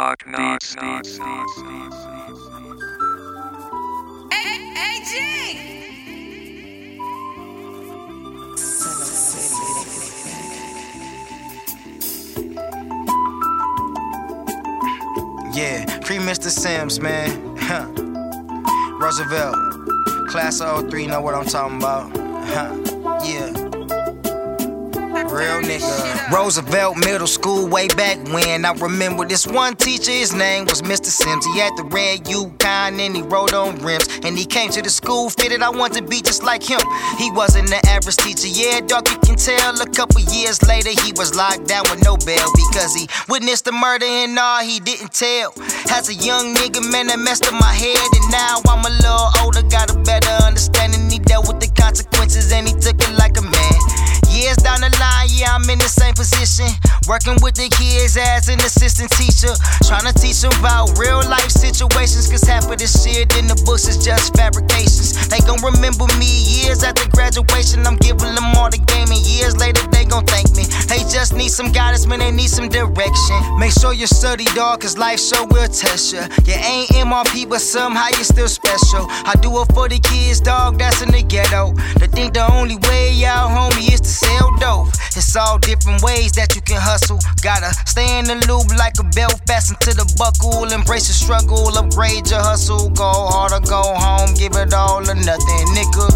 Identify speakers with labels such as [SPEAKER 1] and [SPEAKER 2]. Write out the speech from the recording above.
[SPEAKER 1] Knock, beats, beats,
[SPEAKER 2] Yeah, pre Mr. Sims, man. Huh. Roosevelt, class of 03, know what I'm talking about. Huh. Yeah. Real nigga. Roosevelt Middle School way back when. I remember this one teacher, his name was Mr. Sims. He had the red Yukon and he rode on rims. And he came to the school fitted, I want to be just like him. He wasn't the average teacher, yeah, dog, you can tell. A couple years later, he was locked down with no bail because he witnessed the murder and all he didn't tell. As a young nigga, man, that messed up my head. And now I'm a little position. Working with the kids as an assistant teacher. Trying to teach them about real life situations. Cause half of this shit in the books is just fabrications. They gon' remember me years after graduation. I'm giving them all the game, and years later, they gon' thank me. They just need some guidance, man, they need some direction. Make sure you study, dog, cause life sure will test ya. You ain't MRP, but somehow you still special. I do it for the kids, dog, that's in the ghetto. They think the only way out, homie, is to. It's all different ways that you can hustle. Gotta stay in the loop like a belt, fasten to the buckle. Embrace the struggle, upgrade your hustle. Go hard or go home, give it all or nothing, nigga.